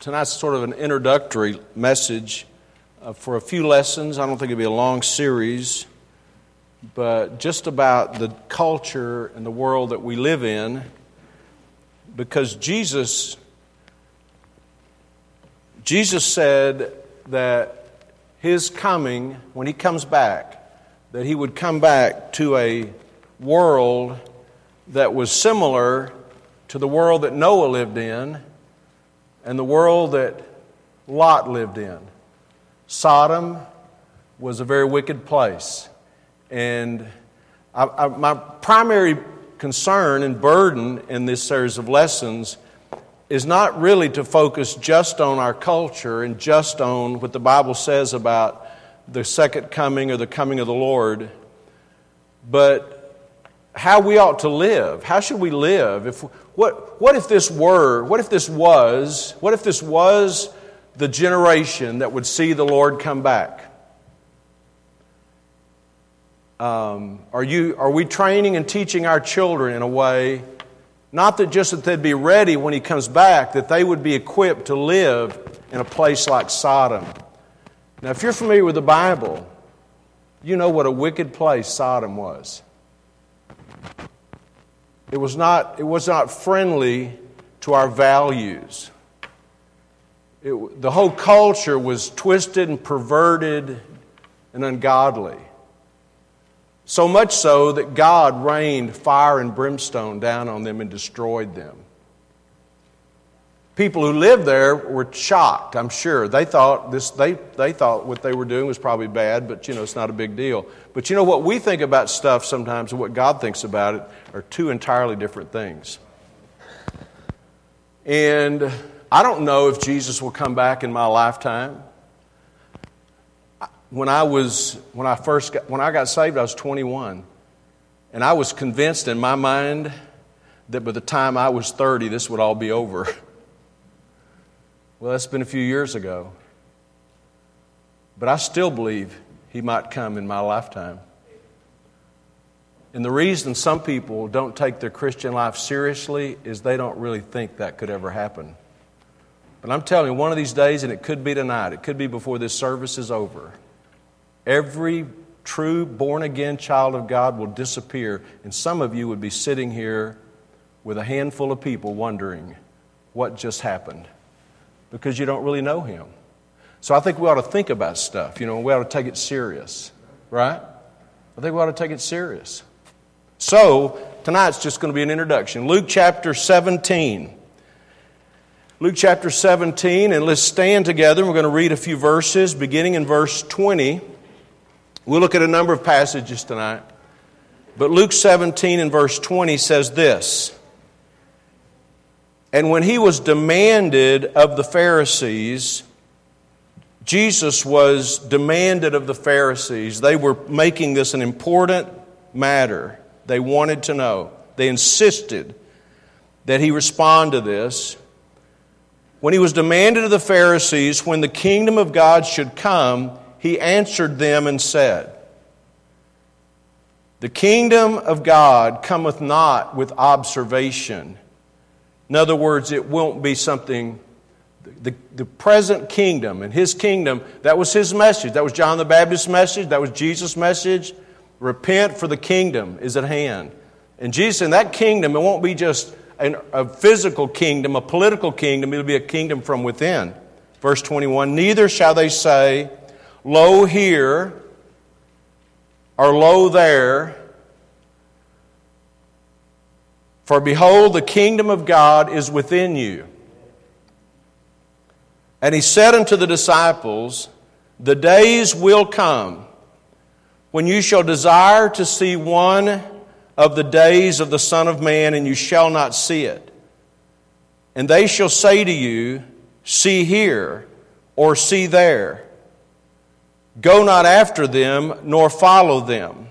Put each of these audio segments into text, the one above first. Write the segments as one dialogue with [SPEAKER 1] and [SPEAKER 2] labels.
[SPEAKER 1] tonight's sort of an introductory message uh, for a few lessons. I don't think it'll be a long series, but just about the culture and the world that we live in, because Jesus, Jesus said that his coming, when he comes back, that he would come back to a world that was similar to the world that Noah lived in and the world that Lot lived in. Sodom was a very wicked place. And I, I, my primary concern and burden in this series of lessons is not really to focus just on our culture and just on what the Bible says about the second coming or the coming of the Lord, but how we ought to live. How should we live? If, what, what if this were, what if this was, what if this was the generation that would see the Lord come back? Um, are, you, are we training and teaching our children in a way, not that just that they'd be ready when He comes back, that they would be equipped to live in a place like Sodom? Now, if you're familiar with the Bible, you know what a wicked place Sodom was. It was not, it was not friendly to our values. It, the whole culture was twisted and perverted and ungodly. So much so that God rained fire and brimstone down on them and destroyed them. People who lived there were shocked, I'm sure. They thought, this, they, they thought what they were doing was probably bad, but you know, it's not a big deal. But you know what we think about stuff sometimes and what God thinks about it are two entirely different things. And I don't know if Jesus will come back in my lifetime. When I was when I first got, when I got saved, I was 21. And I was convinced in my mind that by the time I was 30, this would all be over. Well, that's been a few years ago. But I still believe he might come in my lifetime. And the reason some people don't take their Christian life seriously is they don't really think that could ever happen. But I'm telling you, one of these days, and it could be tonight, it could be before this service is over, every true born again child of God will disappear, and some of you would be sitting here with a handful of people wondering what just happened because you don't really know Him. So I think we ought to think about stuff. You know, we ought to take it serious, right? I think we ought to take it serious. So tonight's just going to be an introduction. Luke chapter 17. Luke chapter 17, and let's stand together. We're going to read a few verses, beginning in verse 20. We'll look at a number of passages tonight. But Luke 17 and verse 20 says this and when he was demanded of the Pharisees, Jesus was demanded of the Pharisees. They were making this an important matter. They wanted to know. They insisted that he respond to this. When he was demanded of the Pharisees when the kingdom of God should come, he answered them and said, The kingdom of God cometh not with observation in other words, it won't be something, the, the present kingdom and his kingdom, that was his message. That was John the Baptist's message. That was Jesus' message. Repent, for the kingdom is at hand. And Jesus, in that kingdom, it won't be just an, a physical kingdom, a political kingdom, it'll be a kingdom from within. Verse 21 Neither shall they say, Lo here, or lo there For behold, the kingdom of God is within you. And he said unto the disciples, The days will come when you shall desire to see one of the days of the Son of Man, and you shall not see it. And they shall say to you, See here, or see there. Go not after them, nor follow them.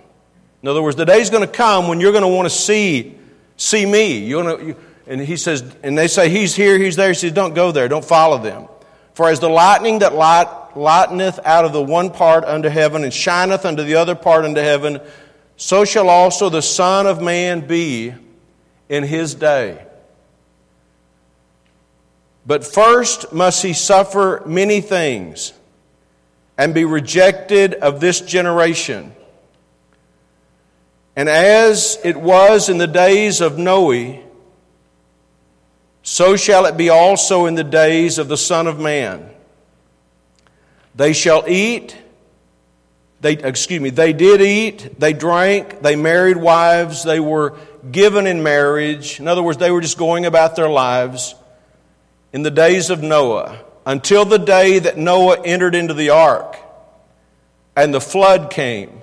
[SPEAKER 1] In other words, the day is going to come when you're going to want to see See me. You know, you, and he says, and they say, He's here, He's there. He says, Don't go there, don't follow them. For as the lightning that light, lighteneth out of the one part unto heaven and shineth unto the other part unto heaven, so shall also the Son of Man be in his day. But first must he suffer many things and be rejected of this generation. And as it was in the days of Noe, so shall it be also in the days of the Son of Man. They shall eat, they, excuse me, they did eat, they drank, they married wives, they were given in marriage. In other words, they were just going about their lives in the days of Noah until the day that Noah entered into the ark and the flood came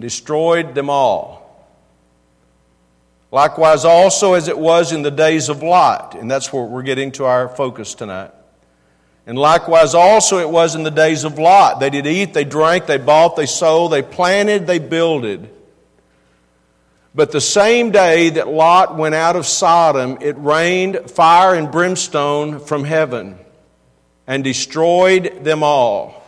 [SPEAKER 1] and destroyed them all. Likewise, also as it was in the days of Lot, and that's where we're getting to our focus tonight. And likewise, also it was in the days of Lot. They did eat, they drank, they bought, they sold, they planted, they builded. But the same day that Lot went out of Sodom, it rained fire and brimstone from heaven and destroyed them all.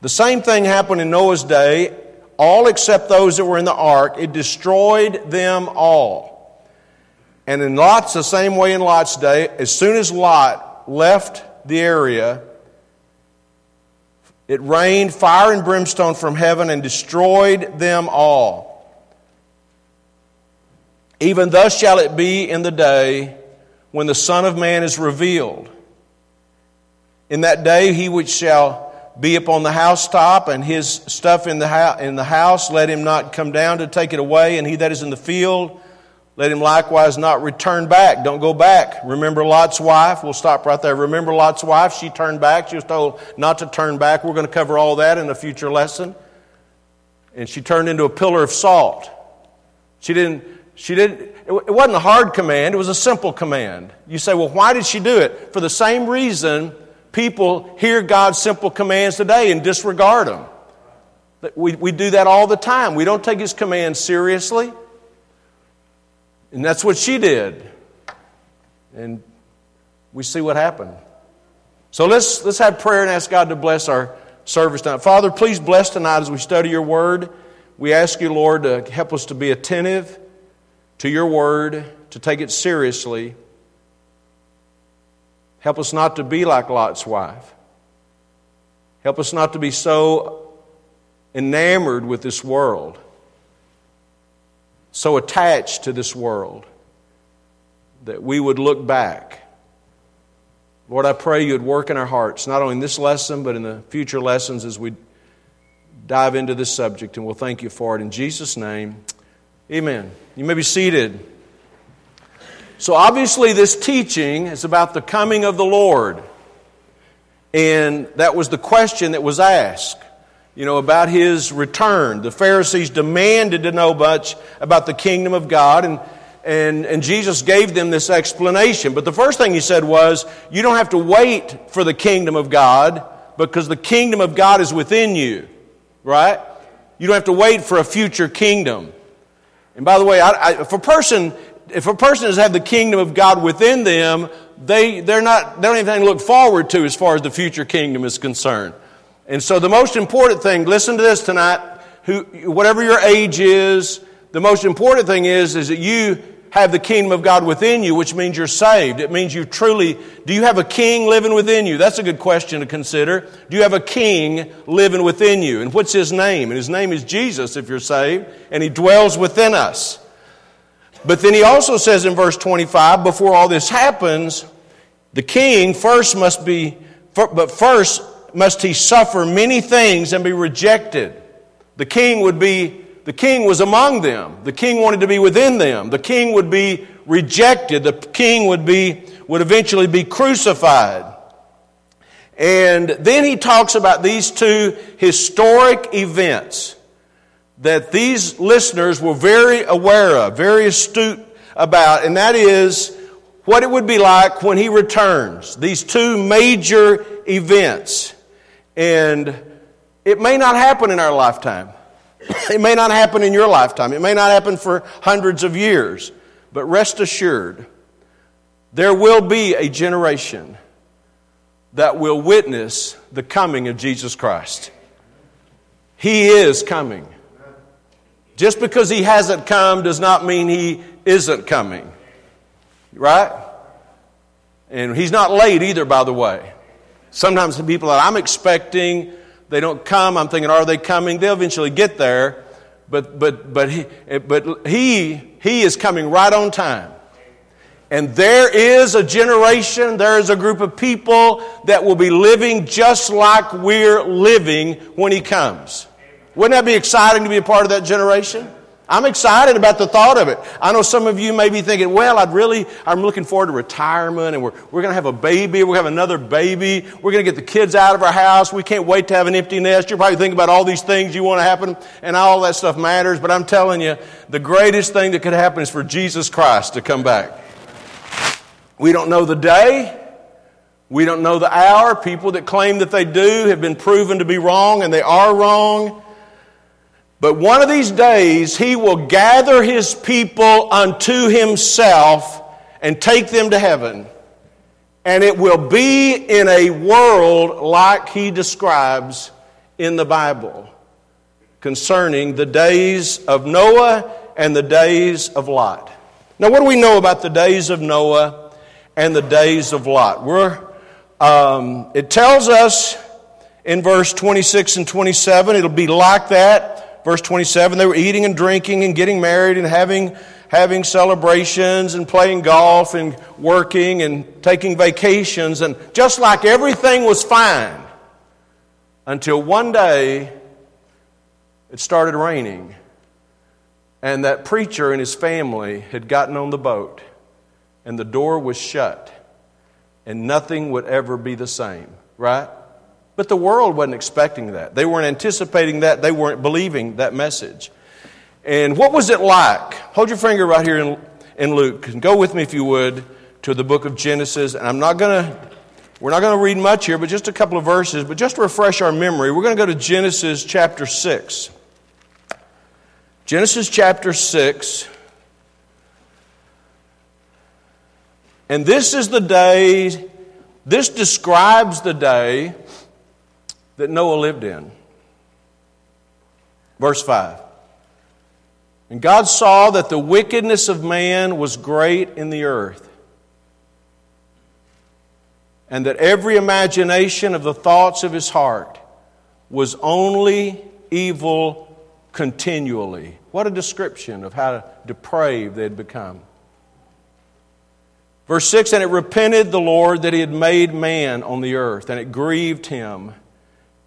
[SPEAKER 1] The same thing happened in Noah's day all except those that were in the ark. It destroyed them all. And in Lot's, the same way in Lot's day, as soon as Lot left the area, it rained fire and brimstone from heaven and destroyed them all. Even thus shall it be in the day when the Son of Man is revealed. In that day, he which shall be upon the housetop and his stuff in the, house, in the house, let him not come down to take it away, and he that is in the field, let him likewise not return back. Don't go back. Remember Lot's wife? We'll stop right there. Remember Lot's wife? She turned back. She was told not to turn back. We're going to cover all that in a future lesson. And she turned into a pillar of salt. She didn't, she didn't, it wasn't a hard command, it was a simple command. You say, well, why did she do it? For the same reason people hear God's simple commands today and disregard them. We, we do that all the time. We don't take His commands seriously. And that's what she did. And we see what happened. So let's, let's have prayer and ask God to bless our service tonight. Father, please bless tonight as we study your word. We ask you, Lord, to help us to be attentive to your word, to take it seriously. Help us not to be like Lot's wife. Help us not to be so enamored with this world, so attached to this world, that we would look back. Lord, I pray you would work in our hearts, not only in this lesson, but in the future lessons as we dive into this subject, and we'll thank you for it. In Jesus' name, amen. You may be seated. So, obviously, this teaching is about the coming of the Lord. And that was the question that was asked, you know, about his return. The Pharisees demanded to know much about the kingdom of God, and, and, and Jesus gave them this explanation. But the first thing he said was, you don't have to wait for the kingdom of God because the kingdom of God is within you, right? You don't have to wait for a future kingdom. And by the way, I, I, if a person if a person has had the kingdom of God within them, they, they're not, they don't have anything to look forward to as far as the future kingdom is concerned. And so the most important thing, listen to this tonight, who, whatever your age is, the most important thing is, is that you have the kingdom of God within you, which means you're saved. It means you truly, do you have a king living within you? That's a good question to consider. Do you have a king living within you? And what's his name? And his name is Jesus if you're saved, and he dwells within us. But then he also says in verse 25, before all this happens, the king first must be, but first must he suffer many things and be rejected. The king would be, the king was among them. The king wanted to be within them. The king would be rejected. The king would be, would eventually be crucified. And then he talks about these two historic events that these listeners were very aware of, very astute about, and that is what it would be like when he returns. These two major events. And it may not happen in our lifetime. It may not happen in your lifetime. It may not happen for hundreds of years. But rest assured, there will be a generation that will witness the coming of Jesus Christ. He is coming. Just because he hasn't come does not mean he isn't coming. Right? And he's not late either, by the way. Sometimes the people that I'm expecting, they don't come. I'm thinking, are they coming? They'll eventually get there. But, but, but, he, but he, he is coming right on time. And there is a generation, there is a group of people that will be living just like we're living when He comes. Wouldn't that be exciting to be a part of that generation? I'm excited about the thought of it. I know some of you may be thinking, well, I'd really, I'm looking forward to retirement and we're, we're going to have a baby. We're going to have another baby. We're going to get the kids out of our house. We can't wait to have an empty nest. You're probably thinking about all these things you want to happen and all that stuff matters. But I'm telling you, the greatest thing that could happen is for Jesus Christ to come back. We don't know the day. We don't know the hour. People that claim that they do have been proven to be wrong, and they are wrong. But one of these days, he will gather his people unto himself and take them to heaven. And it will be in a world like he describes in the Bible concerning the days of Noah and the days of Lot. Now, what do we know about the days of Noah and the days of Lot. We're, um, it tells us in verse 26 and 27, it'll be like that. Verse 27, they were eating and drinking and getting married and having, having celebrations and playing golf and working and taking vacations. And just like everything was fine until one day it started raining and that preacher and his family had gotten on the boat and the door was shut, and nothing would ever be the same, right? But the world wasn't expecting that. They weren't anticipating that. They weren't believing that message. And what was it like? Hold your finger right here in, in Luke. And go with me, if you would, to the book of Genesis. And I'm not going to, we're not going to read much here, but just a couple of verses. But just to refresh our memory, we're going to go to Genesis chapter 6. Genesis chapter 6. And this is the day, this describes the day that Noah lived in. Verse 5. And God saw that the wickedness of man was great in the earth, and that every imagination of the thoughts of his heart was only evil continually. What a description of how depraved they had become. Verse 6 And it repented the Lord that he had made man on the earth, and it grieved him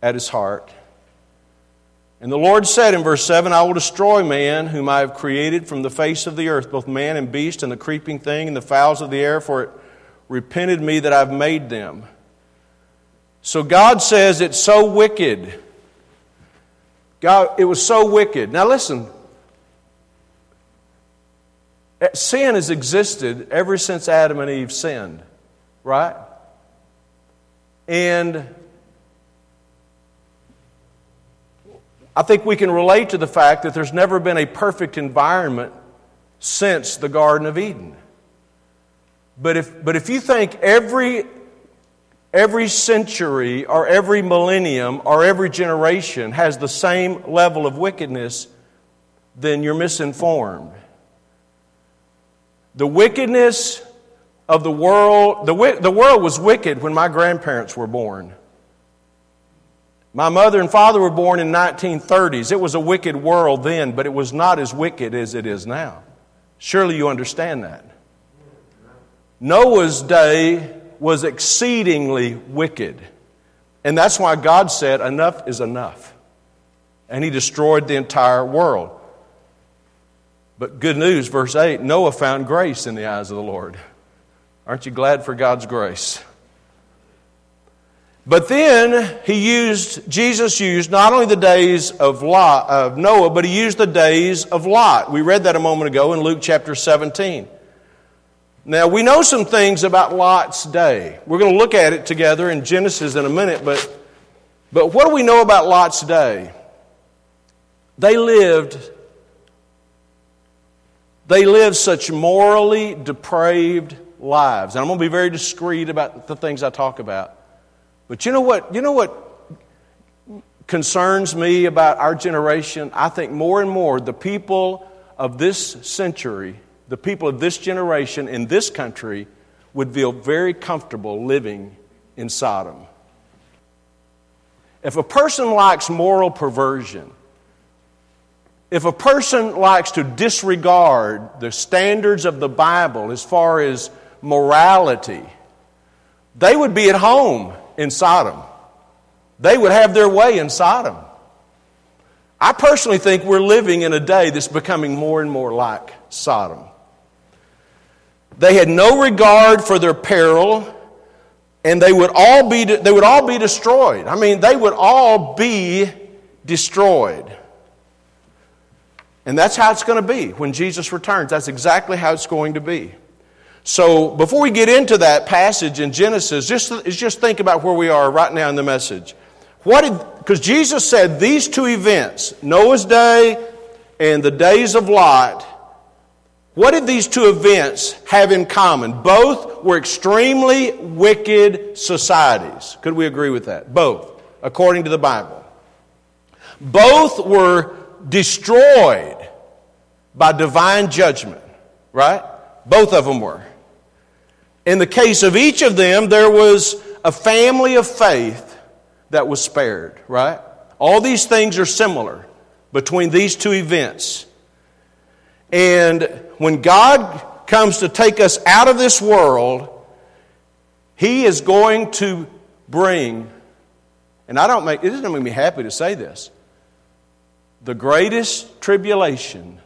[SPEAKER 1] at his heart. And the Lord said in verse 7 I will destroy man, whom I have created from the face of the earth, both man and beast, and the creeping thing, and the fowls of the air, for it repented me that I've made them. So God says it's so wicked. God, it was so wicked. Now listen, eh, Sin has existed ever since Adam and Eve sinned, right? And I think we can relate to the fact that there's never been a perfect environment since the Garden of Eden. But if, but if you think every, every century or every millennium or every generation has the same level of wickedness, then you're misinformed. The wickedness of the world, the, the world was wicked when my grandparents were born. My mother and father were born in 1930s. It was a wicked world then, but it was not as wicked as it is now. Surely you understand that. Noah's day was exceedingly wicked. And that's why God said, enough is enough. And he destroyed the entire world. But good news, verse 8 Noah found grace in the eyes of the Lord. Aren't you glad for God's grace? But then he used, Jesus used not only the days of, Lot, of Noah, but he used the days of Lot. We read that a moment ago in Luke chapter 17. Now, we know some things about Lot's day. We're going to look at it together in Genesis in a minute, but, but what do we know about Lot's day? They lived they lived such morally depraved lives. And I'm going to be very discreet about the things I talk about. But you know what? You know what concerns me about our generation? I think more and more the people of this century, the people of this generation in this country, would feel very comfortable living in Sodom. If a person likes moral perversion, if a person likes to disregard the standards of the Bible as far as morality, they would be at home in Sodom. They would have their way in Sodom. I personally think we're living in a day that's becoming more and more like Sodom. They had no regard for their peril, and they would all be, they would all be destroyed. I mean, they would all be destroyed. And that's how it's going to be when Jesus returns. That's exactly how it's going to be. So, before we get into that passage in Genesis, just, just think about where we are right now in the message. What did, because Jesus said these two events, Noah's day and the days of Lot, what did these two events have in common? Both were extremely wicked societies. Could we agree with that? Both, according to the Bible. Both were destroyed by divine judgment, right? Both of them were. In the case of each of them, there was a family of faith that was spared, right? All these things are similar between these two events. And when God comes to take us out of this world, He is going to bring, and I don't make, it doesn't make me happy to say this, the greatest tribulation,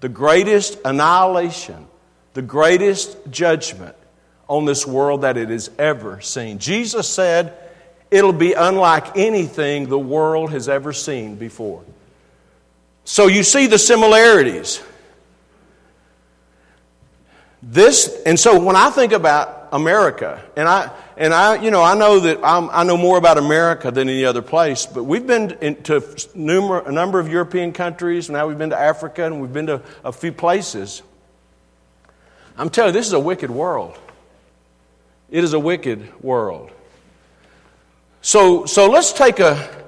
[SPEAKER 1] the greatest annihilation, the greatest judgment on this world that it has ever seen. Jesus said, It'll be unlike anything the world has ever seen before. So you see the similarities. This, and so when I think about America, and I, and I, you know, I know that I'm, i know more about America than any other place, but we've been to numer, a number of European countries. Now we've been to Africa and we've been to a few places. I'm telling you, this is a wicked world. It is a wicked world. So, so let's take a,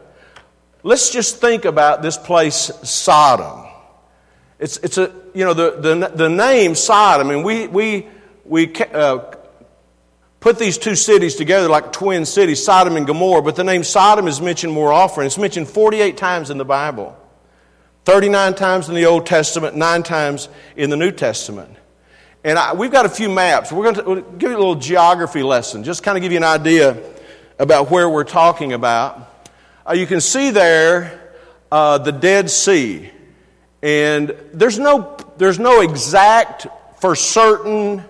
[SPEAKER 1] let's just think about this place, Sodom. It's, it's a, you know, the, the, the name Sodom, mean, we, we, we uh, put these two cities together like twin cities, Sodom and Gomorrah, but the name Sodom is mentioned more often. It's mentioned 48 times in the Bible, 39 times in the Old Testament, 9 times in the New Testament. And I, we've got a few maps. We're going to we'll give you a little geography lesson, just kind of give you an idea about where we're talking about. Uh, you can see there uh, the Dead Sea. And there's no, there's no exact, for certain,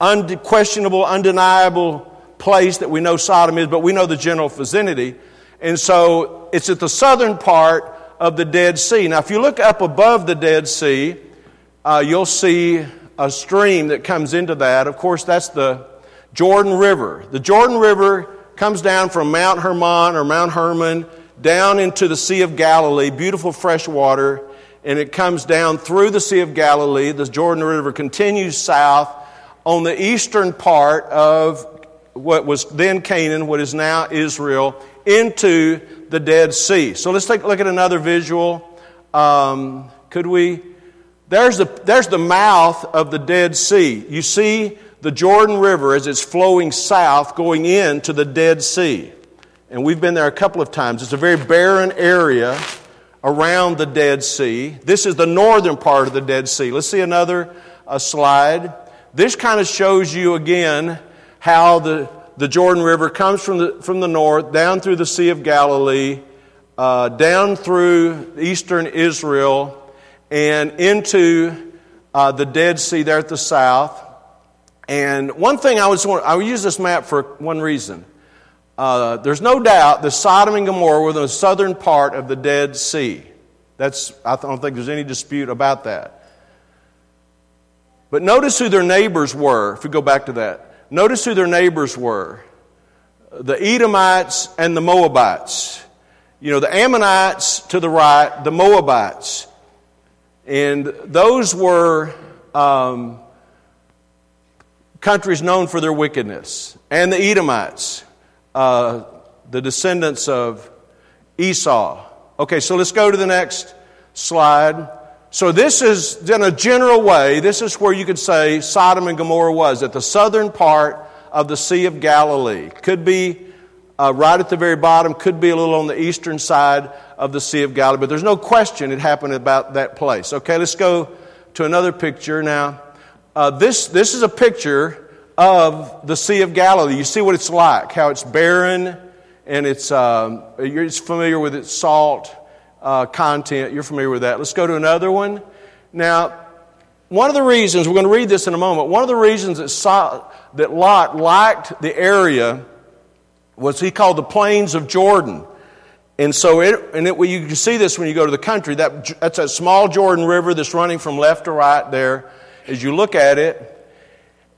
[SPEAKER 1] unquestionable, undeniable place that we know Sodom is, but we know the general vicinity. And so it's at the southern part of the Dead Sea. Now, if you look up above the Dead Sea, uh, you'll see a stream that comes into that. Of course, that's the Jordan River. The Jordan River comes down from Mount Hermon or Mount Hermon down into the Sea of Galilee, beautiful fresh water, and it comes down through the Sea of Galilee. The Jordan River continues south on the eastern part of what was then Canaan, what is now Israel, into the Dead Sea. So let's take a look at another visual. Um, could we? There's the, there's the mouth of the Dead Sea. You see the Jordan River as it's flowing south going into the Dead Sea and we've been there a couple of times. It's a very barren area around the Dead Sea. This is the northern part of the Dead Sea. Let's see another uh, slide. This kind of shows you again how the, the Jordan River comes from the, from the north down through the Sea of Galilee, uh, down through eastern Israel, and into uh, the Dead Sea there at the south. And one thing I was I would use this map for one reason. Uh, there's no doubt that Sodom and Gomorrah were the southern part of the Dead Sea. That's, I don't think there's any dispute about that. But notice who their neighbors were, if we go back to that. Notice who their neighbors were the Edomites and the Moabites. You know, the Ammonites to the right, the Moabites. And those were um, countries known for their wickedness. And the Edomites uh, the descendants of Esau. Okay, so let's go to the next slide. so this is, in a general way, this is where you could say Sodom and Gomorrah was, at the southern part of the Sea of Galilee. Could be uh, right at the very bottom, could be a little on the eastern side of the Sea of Galilee, but there's no question it happened about that place. Okay, let's go to another picture now. Uh, this, this is a picture of the Sea of Galilee. You see what it's like, how it's barren and it's, um, you're familiar with its salt uh, content. You're familiar with that. Let's go to another one. Now, one of the reasons, we're going to read this in a moment, one of the reasons that, so, that Lot liked the area was he called the Plains of Jordan. And so, it, and it, well, you can see this when you go to the country. That, that's a small Jordan River that's running from left to right there as you look at it.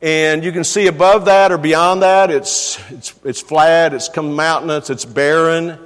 [SPEAKER 1] And you can see above that or beyond that, it's, it's, it's flat, it's come mountainous, it's barren.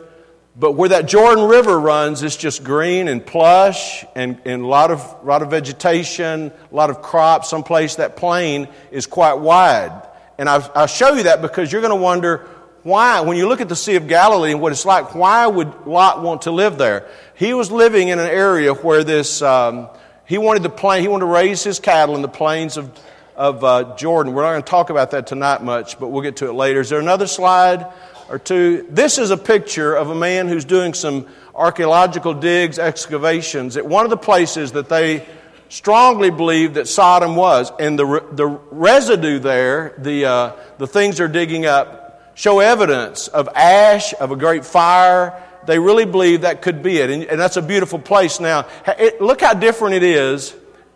[SPEAKER 1] But where that Jordan River runs, it's just green and plush and, and a lot of, lot of vegetation, a lot of crops. Someplace that plain is quite wide. And I'll, I'll show you that because you're going to wonder why, when you look at the Sea of Galilee and what it's like, why would Lot want to live there? He was living in an area where this, um, he wanted to plain, he wanted to raise his cattle in the plains of, of uh, Jordan. We're not going to talk about that tonight much, but we'll get to it later. Is there another slide? or two. This is a picture of a man who's doing some archaeological digs, excavations at one of the places that they strongly believe that Sodom was. And the, the residue there, the, uh, the things they're digging up, show evidence of ash, of a great fire. They really believe that could be it. And, and that's a beautiful place. Now, it, look how different it is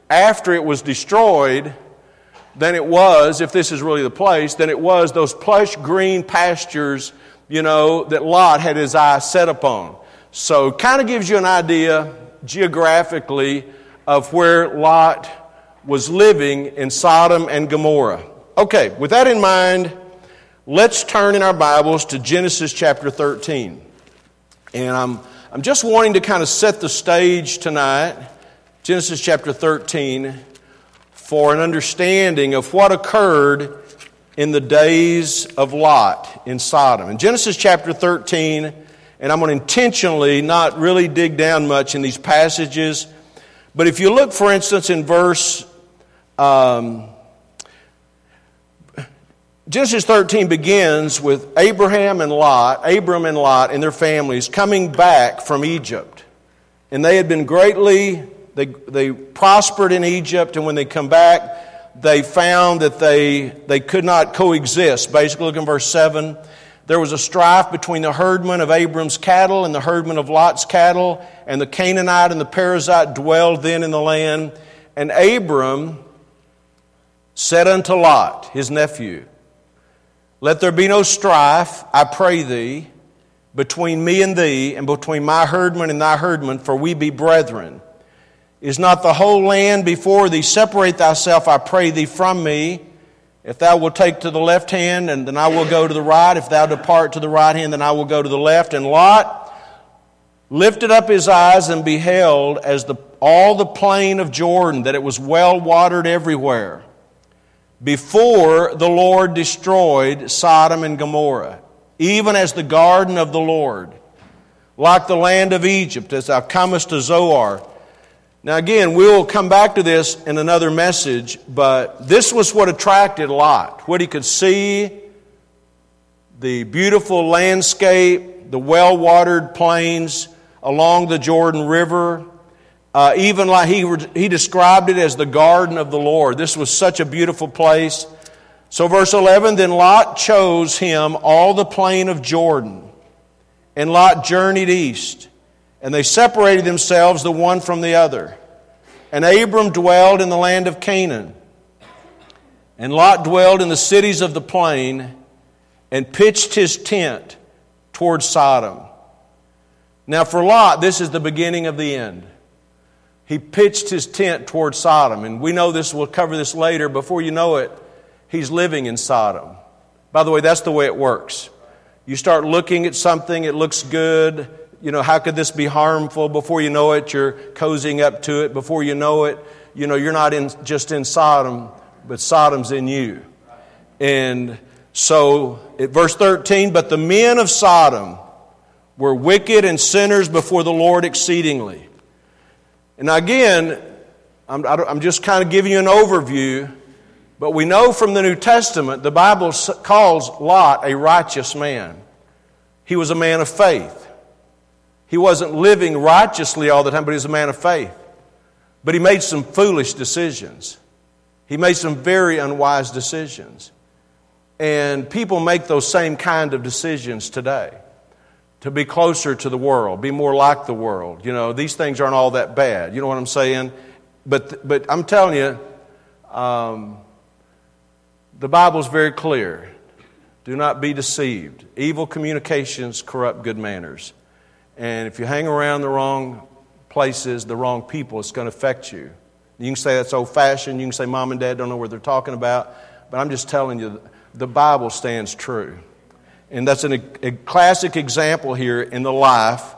[SPEAKER 1] after it was destroyed than it was, if this is really the place, than it was those plush green pastures you know, that Lot had his eyes set upon. So, kind of gives you an idea geographically of where Lot was living in Sodom and Gomorrah. Okay, with that in mind, let's turn in our Bibles to Genesis chapter 13. And I'm, I'm just wanting to kind of set the stage tonight, Genesis chapter 13, for an understanding of what occurred in the days of Lot in Sodom. In Genesis chapter 13, and I'm going to intentionally not really dig down much in these passages, but if you look, for instance, in verse. Um, Genesis 13 begins with Abraham and Lot, Abram and Lot and their families coming back from Egypt. And they had been greatly, they, they prospered in Egypt, and when they come back, they found that they, they could not coexist. Basically, look in verse 7. There was a strife between the herdmen of Abram's cattle and the herdmen of Lot's cattle, and the Canaanite and the Perizzite dwelled then in the land. And Abram said unto Lot, his nephew, Let there be no strife, I pray thee, between me and thee, and between my herdmen and thy herdmen, for we be brethren. Is not the whole land before thee? Separate thyself, I pray thee, from me. If thou wilt take to the left hand, and then I will go to the right. If thou depart to the right hand, then I will go to the left. And Lot lifted up his eyes and beheld as the, all the plain of Jordan, that it was well watered everywhere, before the Lord destroyed Sodom and Gomorrah, even as the garden of the Lord, like the land of Egypt, as thou comest to Zoar now, again, we'll come back to this in another message, but this was what attracted Lot. What he could see, the beautiful landscape, the well watered plains along the Jordan River. Uh, even like he, he described it as the garden of the Lord. This was such a beautiful place. So, verse 11 then Lot chose him all the plain of Jordan, and Lot journeyed east. And they separated themselves the one from the other. And Abram dwelled in the land of Canaan. And Lot dwelled in the cities of the plain and pitched his tent toward Sodom. Now, for Lot, this is the beginning of the end. He pitched his tent toward Sodom. And we know this, we'll cover this later. Before you know it, he's living in Sodom. By the way, that's the way it works. You start looking at something, it looks good, you know, how could this be harmful? Before you know it, you're cozying up to it. Before you know it, you know, you're not in, just in Sodom, but Sodom's in you. And so, at verse 13, but the men of Sodom were wicked and sinners before the Lord exceedingly. And again, I'm, I'm just kind of giving you an overview, but we know from the New Testament the Bible calls Lot a righteous man. He was a man of faith. He wasn't living righteously all the time, but he was a man of faith. But he made some foolish decisions. He made some very unwise decisions. And people make those same kind of decisions today to be closer to the world, be more like the world. You know, these things aren't all that bad. You know what I'm saying? But, but I'm telling you, um, the Bible's very clear. Do not be deceived. Evil communications corrupt good manners. And if you hang around the wrong places, the wrong people, it's going to affect you. You can say that's old fashioned. You can say mom and dad don't know what they're talking about. But I'm just telling you, the Bible stands true. And that's an, a classic example here in the life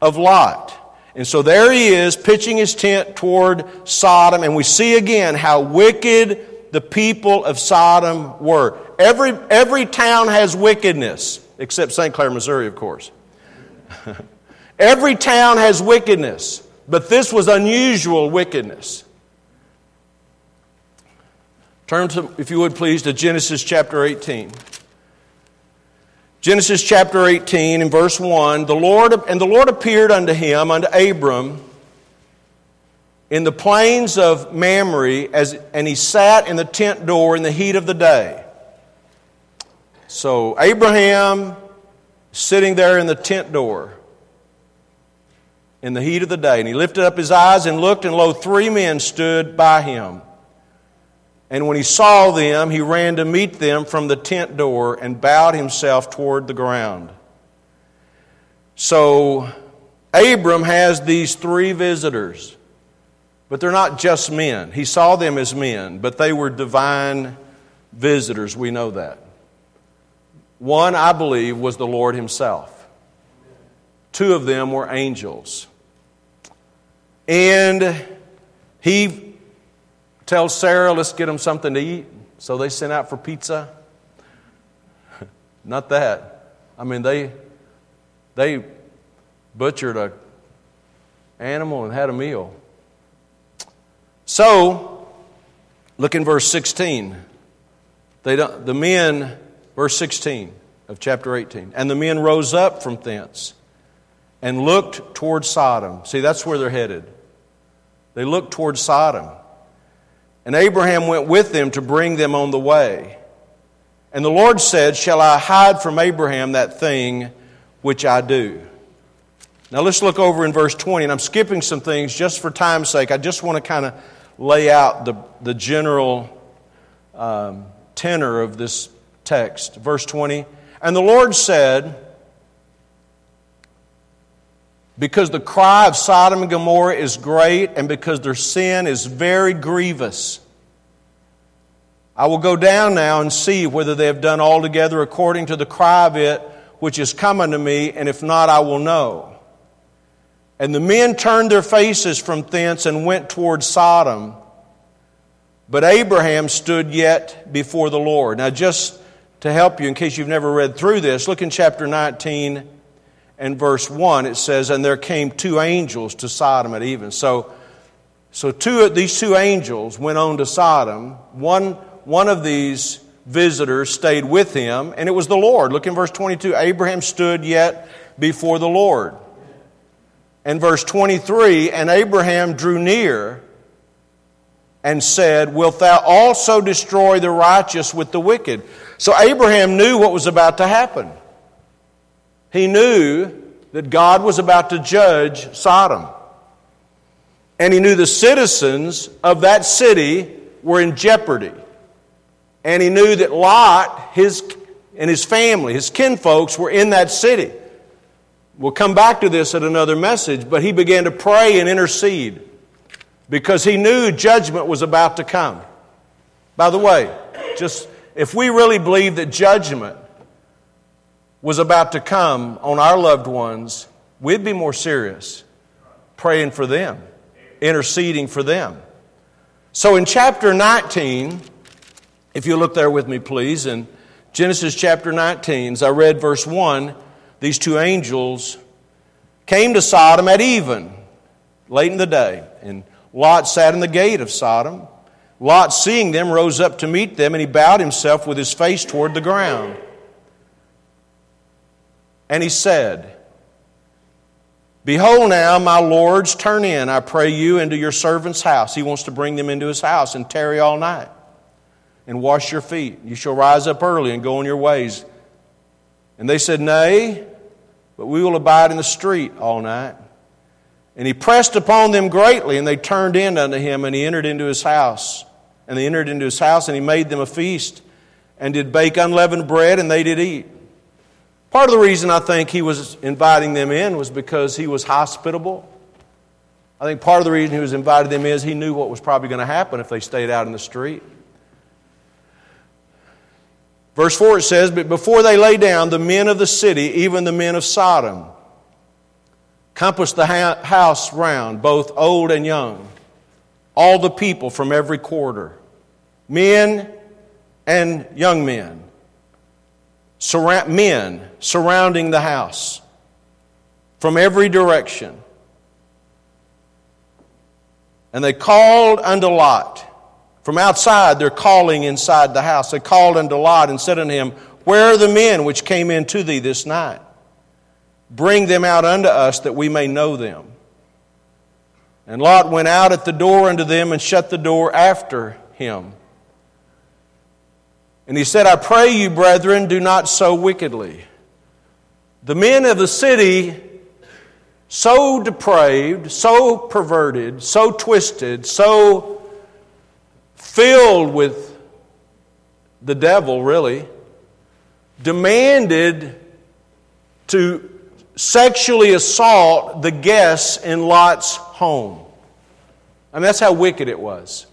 [SPEAKER 1] of Lot. And so there he is, pitching his tent toward Sodom, and we see again how wicked the people of Sodom were. Every, every town has wickedness, except St. Clair, Missouri, of course. every town has wickedness, but this was unusual wickedness. Turn to, if you would please, to Genesis chapter 18. Genesis chapter 18 and verse 1 the Lord, And the Lord appeared unto him, unto Abram, in the plains of Mamre, as, and he sat in the tent door in the heat of the day. So Abraham sitting there in the tent door in the heat of the day, and he lifted up his eyes and looked, and lo, three men stood by him. And when he saw them, he ran to meet them from the tent door and bowed himself toward the ground. So Abram has these three visitors, but they're not just men. He saw them as men, but they were divine visitors. We know that. One, I believe, was the Lord Himself. Two of them were angels. And He Tell Sarah, let's get them something to eat. So they sent out for pizza. Not that. I mean, they, they butchered a animal and had a meal. So, look in verse 16. They the men, verse 16 of chapter 18, and the men rose up from thence and looked toward Sodom. See, that's where they're headed. They looked toward Sodom. And Abraham went with them to bring them on the way. And the Lord said, Shall I hide from Abraham that thing which I do? Now let's look over in verse 20, and I'm skipping some things just for time's sake. I just want to kind of lay out the, the general um, tenor of this text. Verse 20, And the Lord said, because the cry of Sodom and Gomorrah is great and because their sin is very grievous. I will go down now and see whether they have done altogether according to the cry of it which is coming to me, and if not, I will know. And the men turned their faces from thence and went toward Sodom. But Abraham stood yet before the Lord. Now, just to help you, in case you've never read through this, look in chapter 19 and verse 1, it says, And there came two angels to Sodom at even. So, so two, of these two angels went on to Sodom. One, one of these visitors stayed with him, and it was the Lord. Look in verse 22. Abraham stood yet before the Lord. And verse 23, And Abraham drew near and said, Wilt thou also destroy the righteous with the wicked? So Abraham knew what was about to happen. He knew that God was about to judge Sodom. And he knew the citizens of that city were in jeopardy. And he knew that Lot, his and his family, his kinfolks, were in that city. We'll come back to this at another message, but he began to pray and intercede because he knew judgment was about to come. By the way, just if we really believe that judgment was about to come on our loved ones, we'd be more serious praying for them, interceding for them. So in chapter 19, if you look there with me, please, in Genesis chapter 19, as I read verse 1, these two angels came to Sodom at even. late in the day. And Lot sat in the gate of Sodom. Lot, seeing them, rose up to meet them, and he bowed himself with his face toward the ground. And he said, Behold now, my lords, turn in, I pray you, into your servant's house. He wants to bring them into his house and tarry all night and wash your feet. You shall rise up early and go on your ways. And they said, Nay, but we will abide in the street all night. And he pressed upon them greatly, and they turned in unto him, and he entered into his house. And they entered into his house, and he made them a feast, and did bake unleavened bread, and they did eat. Part of the reason I think he was inviting them in was because he was hospitable. I think part of the reason he was inviting them is he knew what was probably going to happen if they stayed out in the street. Verse 4 it says, But before they lay down, the men of the city, even the men of Sodom, compassed the house round, both old and young, all the people from every quarter, men and young men, surra- men surrounding the house from every direction. And they called unto Lot. From outside, they're calling inside the house. They called unto Lot and said unto him, Where are the men which came in to thee this night? Bring them out unto us that we may know them. And Lot went out at the door unto them and shut the door after him. And he said, I pray you, brethren, do not so wickedly. The men of the city, so depraved, so perverted, so twisted, so filled with the devil, really, demanded to sexually assault the guests in Lot's home. I mean, that's how wicked it was.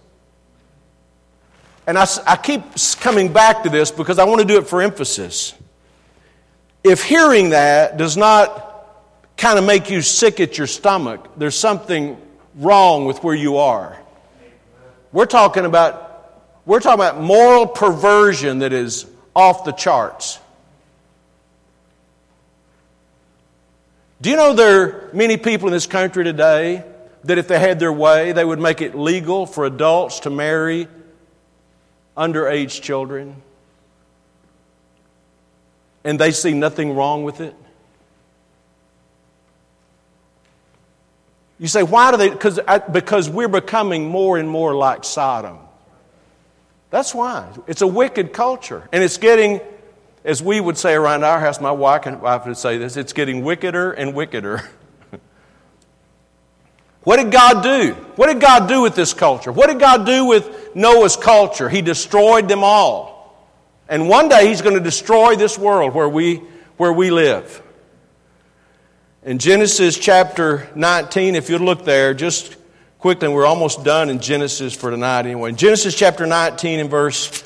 [SPEAKER 1] And I, I keep coming back to this because I want to do it for emphasis. If hearing that does not kind of make you sick at your stomach, there's something wrong with where you are. We're talking about we're talking about moral perversion that is off the charts. Do you know there are many people in this country today that if they had their way, they would make it legal for adults to marry underage children? And they see nothing wrong with it? You say, why do they? Because, because we're becoming more and more like Sodom. That's why. It's a wicked culture. And it's getting as we would say around our house, my wife and wife would say this, it's getting wickeder and wickeder. what did God do? What did God do with this culture? What did God do with Noah's culture? He destroyed them all. And one day he's going to destroy this world where we, where we live. In Genesis chapter 19, if you look there, just quickly, we're almost done in Genesis for tonight anyway. In Genesis chapter 19 and verse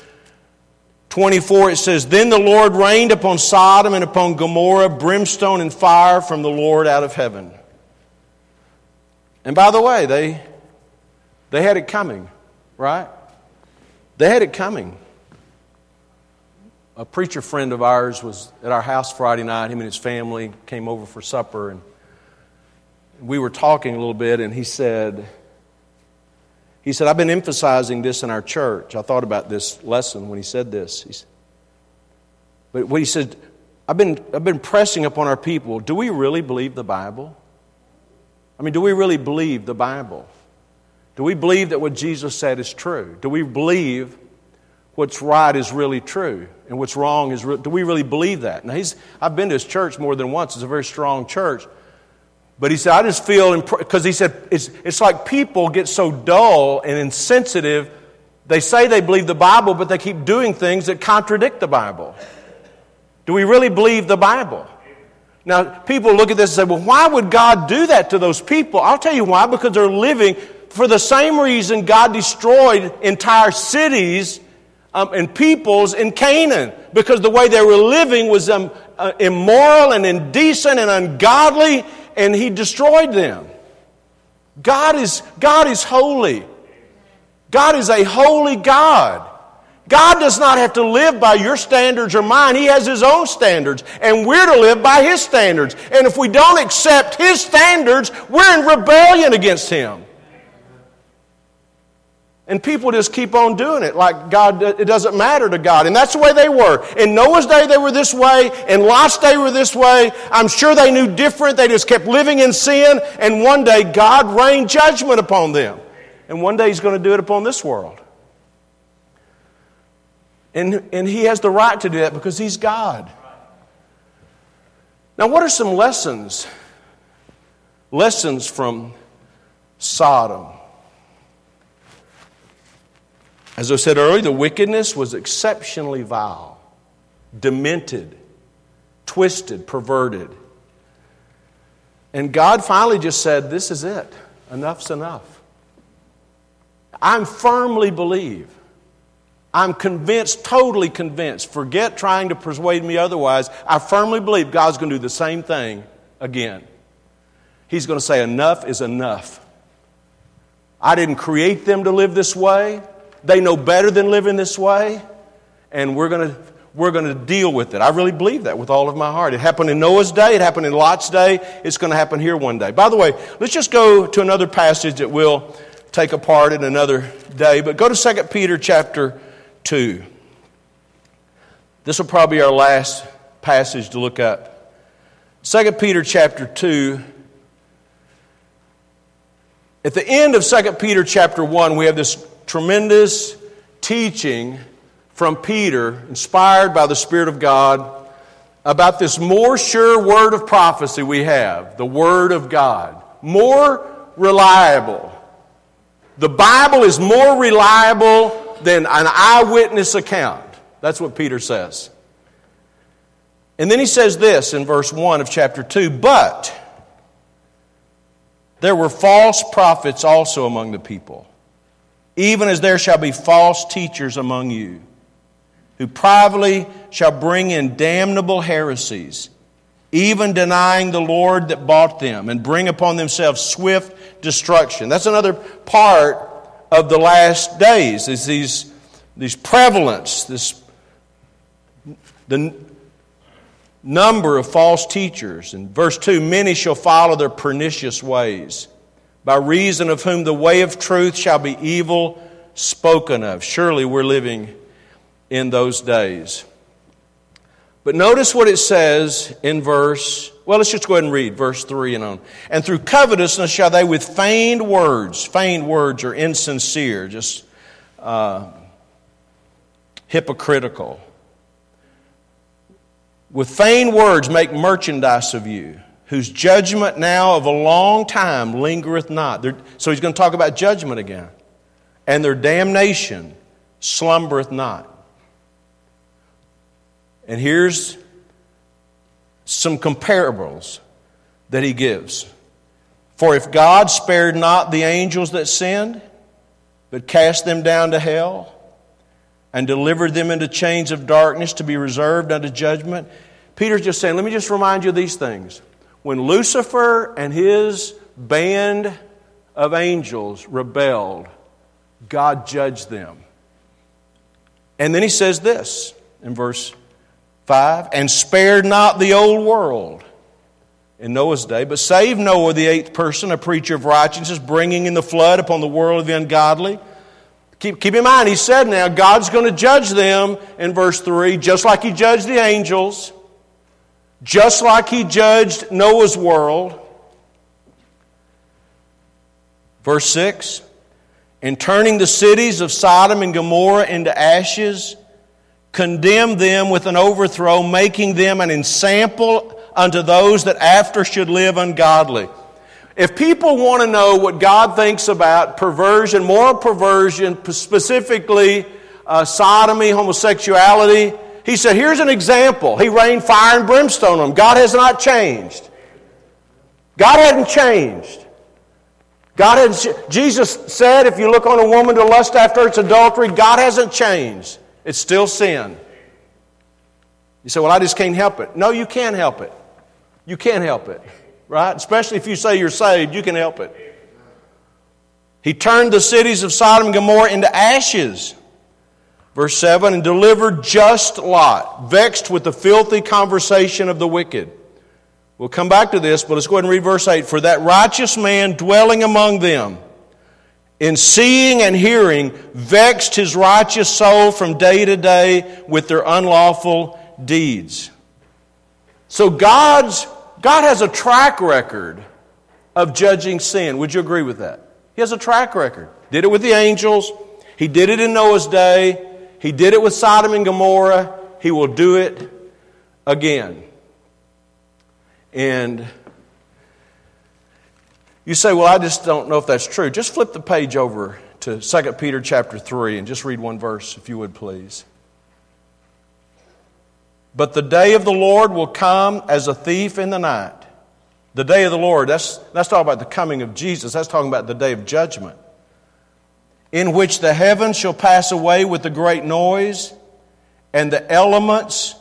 [SPEAKER 1] 24, it says, Then the Lord rained upon Sodom and upon Gomorrah brimstone and fire from the Lord out of heaven. And by the way, they, they had it coming, right? They had it coming. A preacher friend of ours was at our house Friday night. Him and his family came over for supper, and we were talking a little bit, and he said, he said, I've been emphasizing this in our church. I thought about this lesson when he said this. He said, but what he said, I've been, I've been pressing upon our people do we really believe the Bible? I mean, do we really believe the Bible? Do we believe that what Jesus said is true? Do we believe what's right is really true and what's wrong is real? Do we really believe that? Now, he's, I've been to his church more than once. It's a very strong church. But he said, I just feel, because he said, it's, it's like people get so dull and insensitive. They say they believe the Bible, but they keep doing things that contradict the Bible. Do we really believe the Bible? Now, people look at this and say, well, why would God do that to those people? I'll tell you why. Because they're living for the same reason God destroyed entire cities um, and peoples in Canaan. Because the way they were living was um, uh, immoral and indecent and ungodly and he destroyed them. God is, God is holy. God is a holy God. God does not have to live by your standards or mine. He has His own standards, and we're to live by His standards. And if we don't accept His standards, we're in rebellion against Him. And people just keep on doing it like God, it doesn't matter to God. And that's the way they were. In Noah's day, they were this way. In Lot's day, were this way. I'm sure they knew different. They just kept living in sin. And one day, God rained judgment upon them. And one day, He's going to do it upon this world. And, and He has the right to do that because He's God. Now, what are some lessons? Lessons from Sodom. As I said earlier, the wickedness was exceptionally vile, demented, twisted, perverted. And God finally just said, This is it. Enough's enough. I'm firmly believe. I'm convinced, totally convinced. Forget trying to persuade me otherwise. I firmly believe God's going to do the same thing again. He's going to say, Enough is enough. I didn't create them to live this way. They know better than living this way, and we're going to we're going to deal with it. I really believe that with all of my heart. It happened in Noah's day, it happened in Lot's day, it's going to happen here one day. By the way, let's just go to another passage that we'll take apart in another day, but go to 2 Peter chapter 2. This will probably be our last passage to look up. 2 Peter chapter 2. At the end of 2 Peter chapter 1, we have this tremendous teaching from Peter, inspired by the Spirit of God, about this more sure word of prophecy we have the Word of God. More reliable. The Bible is more reliable than an eyewitness account. That's what Peter says. And then he says this in verse 1 of chapter 2 But there were false prophets also among the people even as there shall be false teachers among you, who privately shall bring in damnable heresies, even denying the Lord that bought them, and bring upon themselves swift destruction. That's another part of the last days, is these, these prevalence, this the number of false teachers. In verse 2, many shall follow their pernicious ways by reason of whom the way of truth shall be evil spoken of. Surely we're living in those days. But notice what it says in verse, well, let's just go ahead and read verse 3 and on. And through covetousness shall they with feigned words, feigned words are insincere, just uh, hypocritical. With feigned words make merchandise of you whose judgment now of a long time lingereth not. They're, so he's going to talk about judgment again. And their damnation slumbereth not. And here's some comparables that he gives. For if God spared not the angels that sinned, but cast them down to hell, and delivered them into chains of darkness to be reserved unto judgment, Peter's just saying, let me just remind you of these things when Lucifer and his band of angels rebelled, God judged them. And then he says this in verse 5 and spared not the old world in Noah's day, but saved Noah, the eighth person, a preacher of righteousness, bringing in the flood upon the world of the ungodly. Keep, keep in mind, he said now God's going to judge them in verse 3, just like he judged the angels just like he judged Noah's world. Verse 6 In turning the cities of Sodom and Gomorrah into ashes, condemned them with an overthrow, making them an ensample unto those that after should live ungodly. If people want to know what God thinks about perversion, moral perversion, specifically uh, sodomy, homosexuality, he said, Here's an example. He rained fire and brimstone on them. God has not changed. God hadn't changed. God had Jesus said, if you look on a woman to lust after it's adultery, God hasn't changed. It's still sin. You say, well, I just can't help it. No, you can help it. You can help it, right? Especially if you say you're saved, you can help it. He turned the cities of Sodom and Gomorrah into ashes Verse 7 and delivered just Lot, vexed with the filthy conversation of the wicked. We'll come back to this, but let's go ahead and read verse 8. For that righteous man dwelling among them, in seeing and hearing, vexed his righteous soul from day to day with their unlawful deeds. So God's, God has a track record of judging sin. Would you agree with that? He has a track record. Did it with the angels. He did it in Noah's day. He did it with Sodom and Gomorrah. He will do it again. And you say, well, I just don't know if that's true. Just flip the page over to 2 Peter chapter 3 and just read one verse, if you would please. But the day of the Lord will come as a thief in the night. The day of the Lord, that's, that's talking about the coming of Jesus. That's talking about the day of judgment. In which the heavens shall pass away with a great noise, and the elements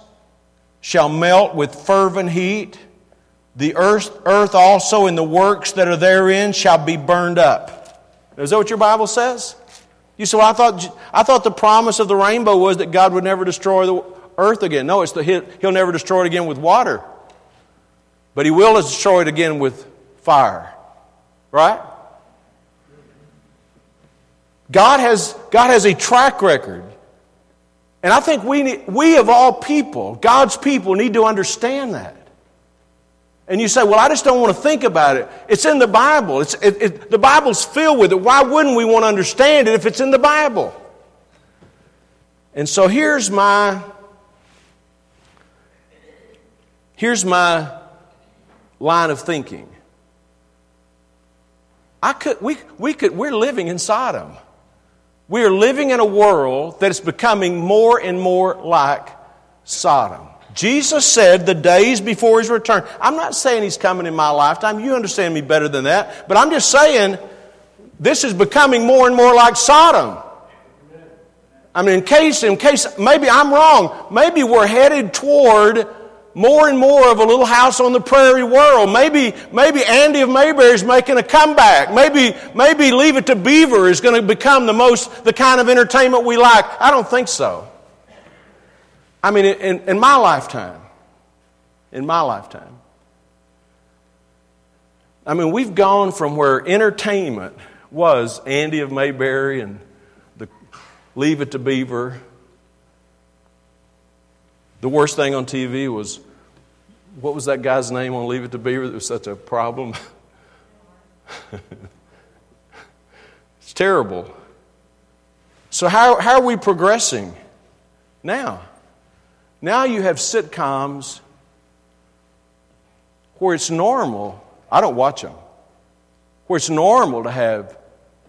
[SPEAKER 1] shall melt with fervent heat the earth, earth also and the works that are therein shall be burned up. Is that what your Bible says? You say, well, I thought, I thought the promise of the rainbow was that God would never destroy the earth again. No, it's the, he'll never destroy it again with water. But he will destroy it again with fire. Right? God has, God has a track record. And I think we, need, we of all people, God's people, need to understand that. And you say, well, I just don't want to think about it. It's in the Bible. It's, it, it, the Bible's filled with it. Why wouldn't we want to understand it if it's in the Bible? And so here's my here's my line of thinking. I could, we, we could, we're living in Sodom. We are living in a world that is becoming more and more like Sodom. Jesus said the days before his return. I'm not saying he's coming in my lifetime. You understand me better than that. But I'm just saying this is becoming more and more like Sodom. I mean, in case, in case maybe I'm wrong, maybe we're headed toward more and more of a little house on the prairie world. Maybe, maybe Andy of Mayberry is making a comeback. Maybe, maybe Leave It to Beaver is going to become the most, the kind of entertainment we like. I don't think so. I mean, in, in my lifetime, in my lifetime, I mean, we've gone from where entertainment was Andy of Mayberry and the Leave It to Beaver. The worst thing on TV was what was that guy's name on Leave It to Beaver that was such a problem? it's terrible. So, how, how are we progressing now? Now you have sitcoms where it's normal, I don't watch them, where it's normal to have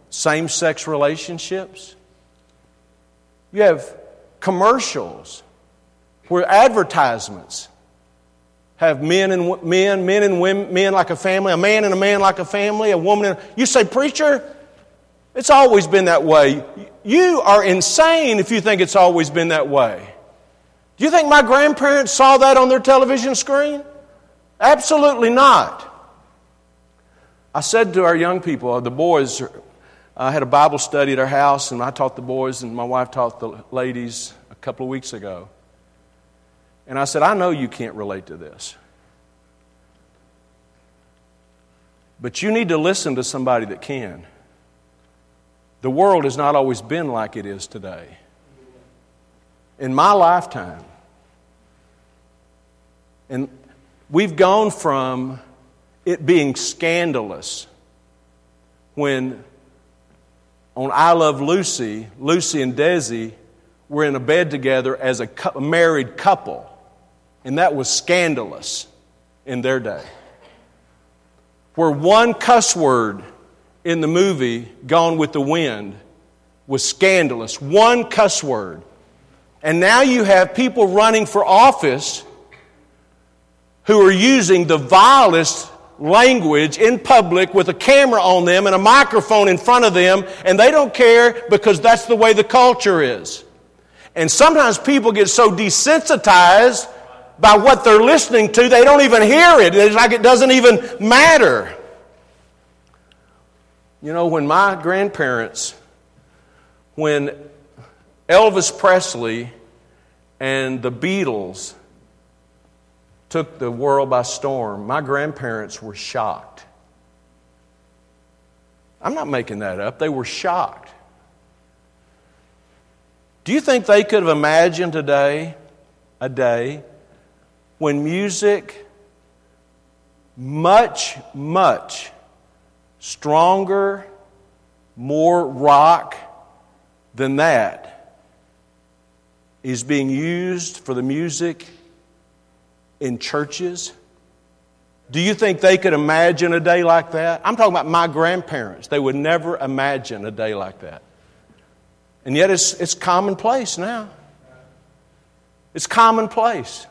[SPEAKER 1] same sex relationships. You have commercials where advertisements have men and men, men and women, men like a family, a man and a man like a family, a woman. And, you say, preacher, it's always been that way. You are insane if you think it's always been that way. Do you think my grandparents saw that on their television screen? Absolutely not. I said to our young people, the boys, I had a Bible study at our house, and I taught the boys, and my wife taught the ladies a couple of weeks ago. And I said, I know you can't relate to this. But you need to listen to somebody that can. The world has not always been like it is today. In my lifetime, and we've gone from it being scandalous when on I Love Lucy, Lucy and Desi were in a bed together as a married couple. And that was scandalous in their day. Where one cuss word in the movie, Gone with the Wind, was scandalous. One cuss word. And now you have people running for office who are using the vilest language in public with a camera on them and a microphone in front of them, and they don't care because that's the way the culture is. And sometimes people get so desensitized by what they're listening to, they don't even hear it. It's like it doesn't even matter. You know, when my grandparents, when Elvis Presley and the Beatles took the world by storm, my grandparents were shocked. I'm not making that up. They were shocked. Do you think they could have imagined today, a day, when music much, much stronger, more rock than that is being used for the music in churches? Do you think they could imagine a day like that? I'm talking about my grandparents. They would never imagine a day like that. And yet it's, it's commonplace now. It's commonplace.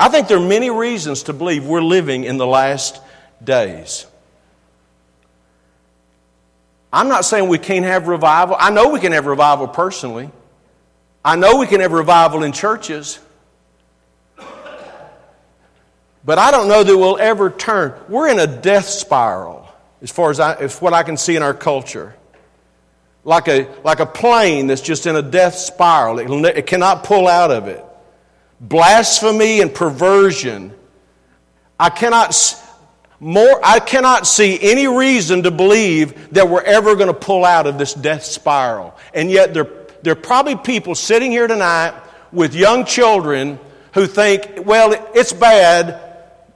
[SPEAKER 1] I think there are many reasons to believe we're living in the last days. I'm not saying we can't have revival. I know we can have revival personally. I know we can have revival in churches. But I don't know that we'll ever turn. We're in a death spiral as far as, I, as what I can see in our culture. Like a, like a plane that's just in a death spiral. It, it cannot pull out of it. Blasphemy and perversion. I cannot, more, I cannot see any reason to believe that we're ever going to pull out of this death spiral. And yet there there are probably people sitting here tonight with young children who think, well, it's bad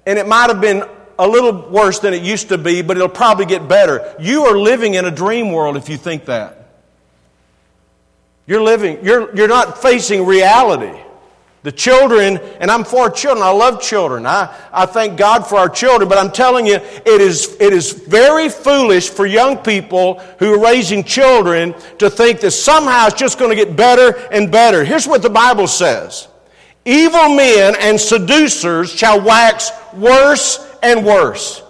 [SPEAKER 1] and it might have been a little worse than it used to be, but it'll probably get better. You are living in a dream world if you think that. You're living, you're, you're not facing reality. The children, and I'm for children, I love children. I, I thank God for our children, but I'm telling you, it is, it is very foolish for young people who are raising children to think that somehow it's just going to get better and better. Here's what the Bible says Evil men and seducers shall wax worse and worse.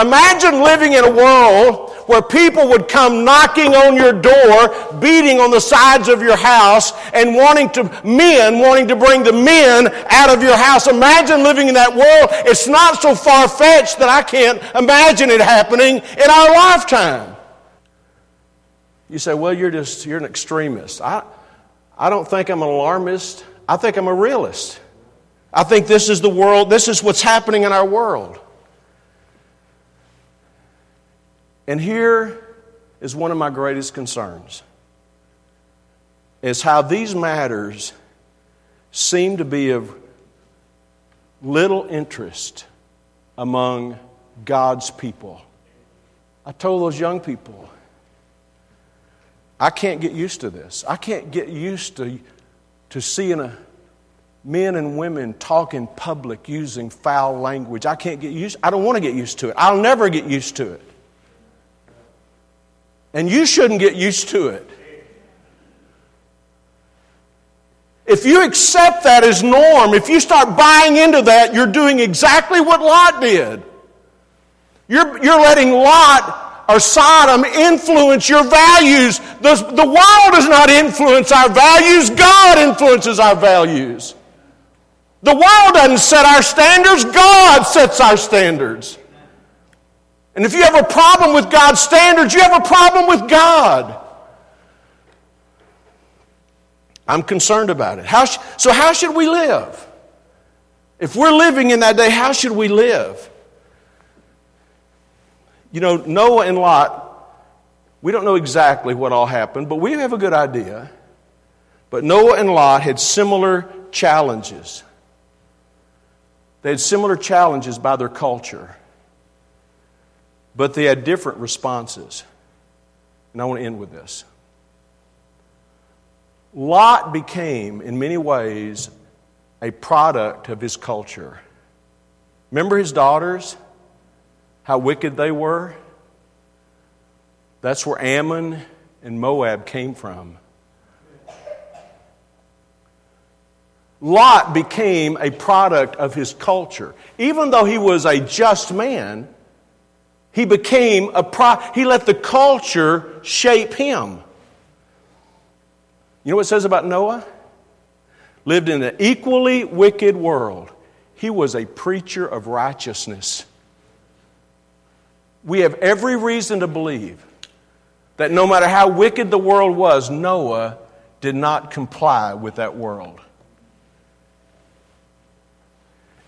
[SPEAKER 1] Imagine living in a world where people would come knocking on your door, beating on the sides of your house, and wanting to, men wanting to bring the men out of your house. Imagine living in that world. It's not so far fetched that I can't imagine it happening in our lifetime. You say, well, you're just, you're an extremist. I, I don't think I'm an alarmist. I think I'm a realist. I think this is the world, this is what's happening in our world. And here is one of my greatest concerns is how these matters seem to be of little interest among God's people. I told those young people, I can't get used to this. I can't get used to, to seeing a, men and women talk in public using foul language. I can't get used I don't want to get used to it. I'll never get used to it. And you shouldn't get used to it. If you accept that as norm, if you start buying into that, you're doing exactly what Lot did. You're, you're letting Lot or Sodom influence your values. The, the world does not influence our values, God influences our values. The world doesn't set our standards, God sets our standards. And if you have a problem with God's standards, you have a problem with God. I'm concerned about it. How sh- so, how should we live? If we're living in that day, how should we live? You know, Noah and Lot, we don't know exactly what all happened, but we have a good idea. But Noah and Lot had similar challenges. They had similar challenges by their culture. But they had different responses. And I want to end with this. Lot became, in many ways, a product of his culture. Remember his daughters? How wicked they were? That's where Ammon and Moab came from. Lot became a product of his culture. Even though he was a just man, he became a pro, he let the culture shape him. You know what it says about Noah? Lived in an equally wicked world. He was a preacher of righteousness. We have every reason to believe That no matter how wicked the world was, Noah did not comply with that world.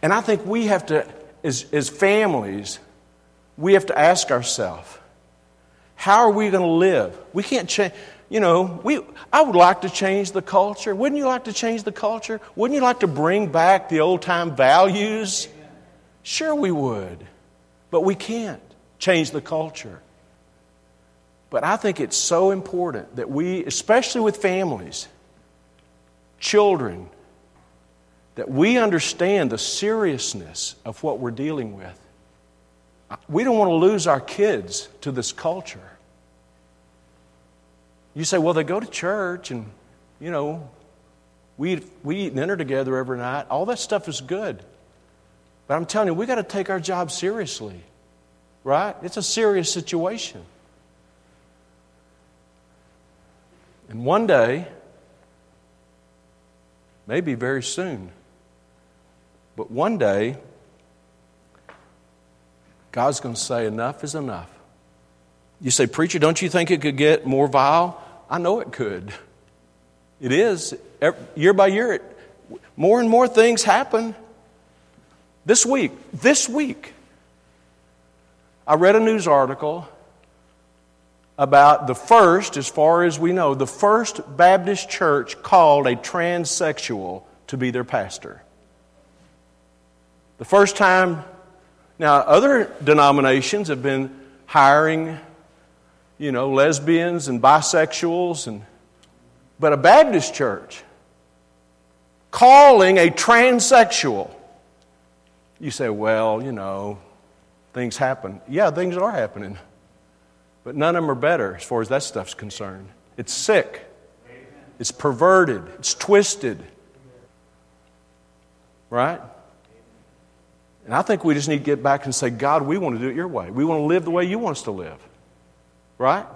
[SPEAKER 1] And I think we have to, as, as families, we have to ask ourselves, how are we going to live? We can't change. You know, we, I would like to change the culture. Wouldn't you like to change the culture? Wouldn't you like to bring back the old time values? Sure, we would. But we can't change the culture. But I think it's so important that we, especially with families, children, that we understand the seriousness of what we're dealing with. We don't want to lose our kids to this culture. You say, well, they go to church and, you know, we, we eat dinner together every night. All that stuff is good. But I'm telling you, we got to take our job seriously, right? It's a serious situation. And one day, maybe very soon, but one day, God's going to say, enough is enough. You say, Preacher, don't you think it could get more vile? I know it could. It is. Year by year, it, more and more things happen. This week, this week, I read a news article about the first, as far as we know, the first Baptist church called a transsexual to be their pastor. The first time, now, other denominations have been hiring, you know, lesbians and bisexuals, and, but a Baptist church calling a transsexual. You say, well, you know, things happen. Yeah, things are happening. But none of them are better as far as that stuff's concerned. It's sick, it's perverted, it's twisted. Right? And I think we just need to get back and say, God, we want to do it your way. We want to live the way you want us to live. Right?